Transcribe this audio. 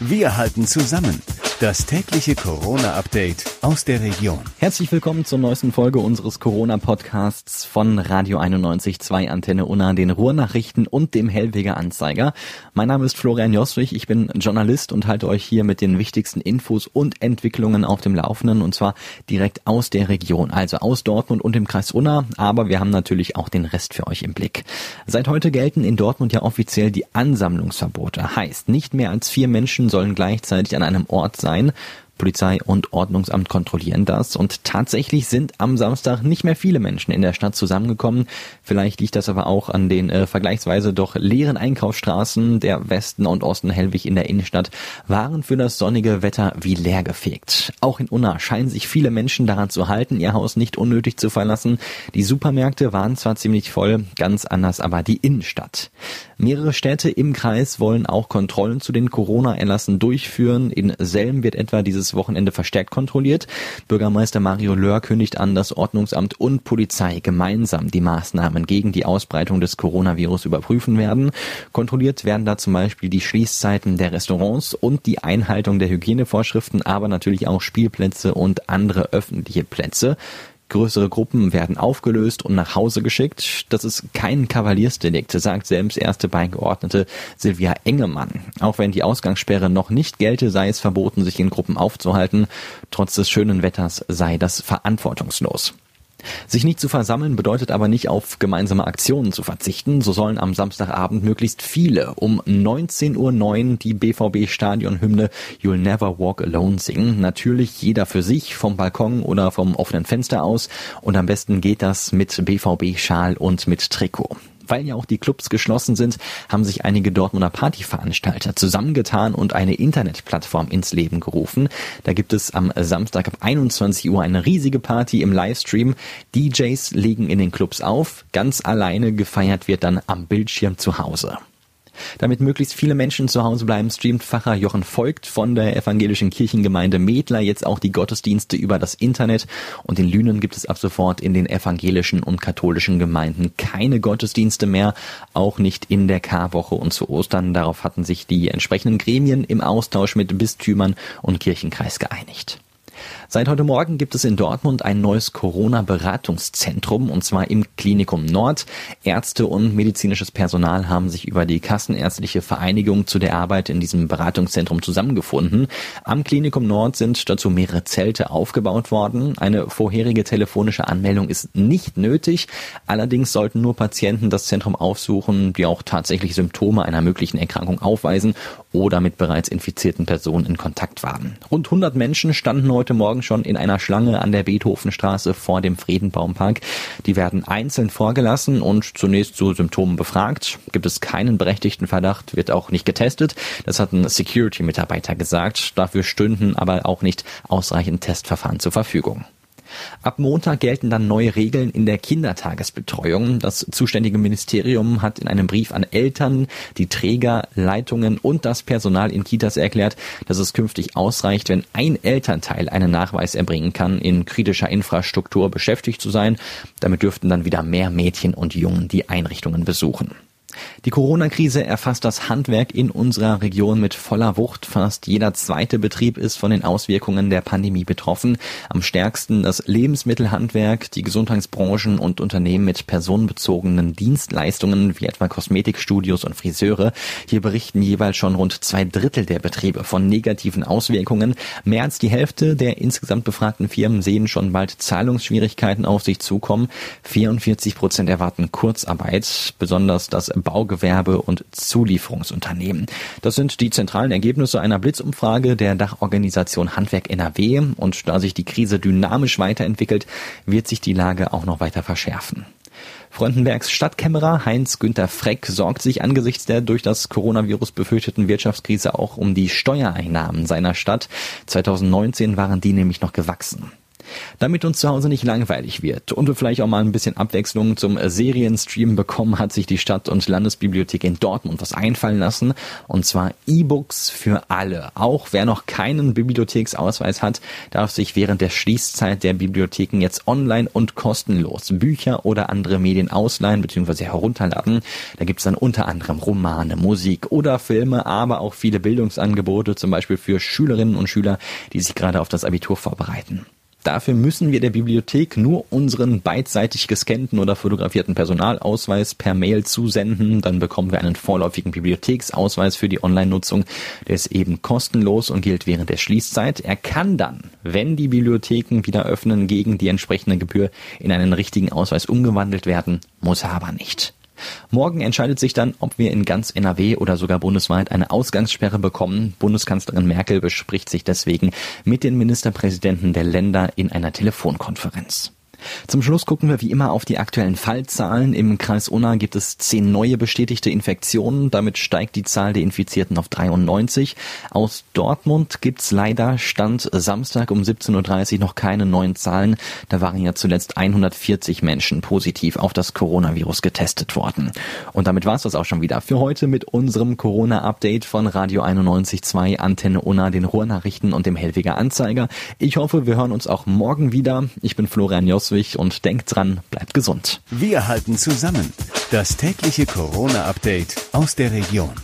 Wir halten zusammen. Das tägliche Corona-Update aus der Region. Herzlich willkommen zur neuesten Folge unseres Corona-Podcasts von Radio 91.2 Antenne Unna, den Ruhrnachrichten und dem Hellweger Anzeiger. Mein Name ist Florian Joswig, ich bin Journalist und halte euch hier mit den wichtigsten Infos und Entwicklungen auf dem Laufenden und zwar direkt aus der Region, also aus Dortmund und dem Kreis Unna, aber wir haben natürlich auch den Rest für euch im Blick. Seit heute gelten in Dortmund ja offiziell die Ansammlungsverbote. Heißt, nicht mehr als vier Menschen sollen gleichzeitig an einem Ort sein sein. Polizei und Ordnungsamt kontrollieren das und tatsächlich sind am Samstag nicht mehr viele Menschen in der Stadt zusammengekommen. Vielleicht liegt das aber auch an den äh, vergleichsweise doch leeren Einkaufsstraßen. Der Westen und Osten Hellwig in der Innenstadt waren für das sonnige Wetter wie leer. Auch in Unna scheinen sich viele Menschen daran zu halten, ihr Haus nicht unnötig zu verlassen. Die Supermärkte waren zwar ziemlich voll, ganz anders aber die Innenstadt. Mehrere Städte im Kreis wollen auch Kontrollen zu den Corona-Erlassen durchführen. In Selm wird etwa dieses Wochenende verstärkt kontrolliert. Bürgermeister Mario Löhr kündigt an, dass Ordnungsamt und Polizei gemeinsam die Maßnahmen gegen die Ausbreitung des Coronavirus überprüfen werden. Kontrolliert werden da zum Beispiel die Schließzeiten der Restaurants und die Einhaltung der Hygienevorschriften, aber natürlich auch Spielplätze und andere öffentliche Plätze. Größere Gruppen werden aufgelöst und nach Hause geschickt. Das ist kein Kavaliersdelikt, sagt selbst erste Beigeordnete Silvia Engemann. Auch wenn die Ausgangssperre noch nicht gelte, sei es verboten, sich in Gruppen aufzuhalten. Trotz des schönen Wetters sei das verantwortungslos. Sich nicht zu versammeln bedeutet aber nicht auf gemeinsame Aktionen zu verzichten. So sollen am Samstagabend möglichst viele um 19.09 Uhr die BVB Stadionhymne You'll Never Walk Alone singen. Natürlich jeder für sich vom Balkon oder vom offenen Fenster aus und am besten geht das mit BVB Schal und mit Trikot. Weil ja auch die Clubs geschlossen sind, haben sich einige Dortmunder Partyveranstalter zusammengetan und eine Internetplattform ins Leben gerufen. Da gibt es am Samstag ab 21 Uhr eine riesige Party im Livestream. DJs legen in den Clubs auf. Ganz alleine gefeiert wird dann am Bildschirm zu Hause. Damit möglichst viele Menschen zu Hause bleiben, streamt Pfarrer Jochen Voigt von der evangelischen Kirchengemeinde Medler jetzt auch die Gottesdienste über das Internet. Und in Lünen gibt es ab sofort in den evangelischen und katholischen Gemeinden keine Gottesdienste mehr, auch nicht in der Karwoche und zu Ostern. Darauf hatten sich die entsprechenden Gremien im Austausch mit Bistümern und Kirchenkreis geeinigt. Seit heute Morgen gibt es in Dortmund ein neues Corona-Beratungszentrum und zwar im Klinikum Nord. Ärzte und medizinisches Personal haben sich über die Kassenärztliche Vereinigung zu der Arbeit in diesem Beratungszentrum zusammengefunden. Am Klinikum Nord sind dazu mehrere Zelte aufgebaut worden. Eine vorherige telefonische Anmeldung ist nicht nötig. Allerdings sollten nur Patienten das Zentrum aufsuchen, die auch tatsächlich Symptome einer möglichen Erkrankung aufweisen oder mit bereits infizierten Personen in Kontakt waren. Rund 100 Menschen standen heute Morgen schon in einer Schlange an der Beethovenstraße vor dem Friedenbaumpark. Die werden einzeln vorgelassen und zunächst zu Symptomen befragt. Gibt es keinen berechtigten Verdacht, wird auch nicht getestet. Das hat ein Security-Mitarbeiter gesagt. Dafür stünden aber auch nicht ausreichend Testverfahren zur Verfügung. Ab Montag gelten dann neue Regeln in der Kindertagesbetreuung. Das zuständige Ministerium hat in einem Brief an Eltern, die Träger, Leitungen und das Personal in Kitas erklärt, dass es künftig ausreicht, wenn ein Elternteil einen Nachweis erbringen kann, in kritischer Infrastruktur beschäftigt zu sein. Damit dürften dann wieder mehr Mädchen und Jungen die Einrichtungen besuchen. Die Corona-Krise erfasst das Handwerk in unserer Region mit voller Wucht. Fast jeder zweite Betrieb ist von den Auswirkungen der Pandemie betroffen. Am stärksten das Lebensmittelhandwerk, die Gesundheitsbranchen und Unternehmen mit personenbezogenen Dienstleistungen wie etwa Kosmetikstudios und Friseure. Hier berichten jeweils schon rund zwei Drittel der Betriebe von negativen Auswirkungen. Mehr als die Hälfte der insgesamt befragten Firmen sehen schon bald Zahlungsschwierigkeiten auf sich zukommen. 44 Prozent erwarten Kurzarbeit. Besonders das Baugewerbe und Zulieferungsunternehmen. Das sind die zentralen Ergebnisse einer Blitzumfrage der Dachorganisation Handwerk NRW. Und da sich die Krise dynamisch weiterentwickelt, wird sich die Lage auch noch weiter verschärfen. Freudenbergs Stadtkämmerer Heinz-Günther Freck sorgt sich angesichts der durch das Coronavirus befürchteten Wirtschaftskrise auch um die Steuereinnahmen seiner Stadt. 2019 waren die nämlich noch gewachsen. Damit uns zu Hause nicht langweilig wird und wir vielleicht auch mal ein bisschen Abwechslung zum Serienstream bekommen, hat sich die Stadt- und Landesbibliothek in Dortmund was einfallen lassen. Und zwar E-Books für alle. Auch wer noch keinen Bibliotheksausweis hat, darf sich während der Schließzeit der Bibliotheken jetzt online und kostenlos Bücher oder andere Medien ausleihen bzw. herunterladen. Da gibt's dann unter anderem Romane, Musik oder Filme, aber auch viele Bildungsangebote, zum Beispiel für Schülerinnen und Schüler, die sich gerade auf das Abitur vorbereiten. Dafür müssen wir der Bibliothek nur unseren beidseitig gescannten oder fotografierten Personalausweis per Mail zusenden. Dann bekommen wir einen vorläufigen Bibliotheksausweis für die Online-Nutzung. Der ist eben kostenlos und gilt während der Schließzeit. Er kann dann, wenn die Bibliotheken wieder öffnen, gegen die entsprechende Gebühr in einen richtigen Ausweis umgewandelt werden, muss er aber nicht. Morgen entscheidet sich dann, ob wir in ganz NRW oder sogar bundesweit eine Ausgangssperre bekommen. Bundeskanzlerin Merkel bespricht sich deswegen mit den Ministerpräsidenten der Länder in einer Telefonkonferenz. Zum Schluss gucken wir wie immer auf die aktuellen Fallzahlen. Im Kreis Unna gibt es zehn neue bestätigte Infektionen. Damit steigt die Zahl der Infizierten auf 93. Aus Dortmund gibt's leider Stand Samstag um 17.30 Uhr noch keine neuen Zahlen. Da waren ja zuletzt 140 Menschen positiv auf das Coronavirus getestet worden. Und damit war's das auch schon wieder für heute mit unserem Corona-Update von Radio 91.2, Antenne Unna, den Ruhrnachrichten und dem Hellwiger Anzeiger. Ich hoffe, wir hören uns auch morgen wieder. Ich bin Florian Joss Ausweg und denkt dran, bleibt gesund. Wir halten zusammen. Das tägliche Corona-Update aus der Region.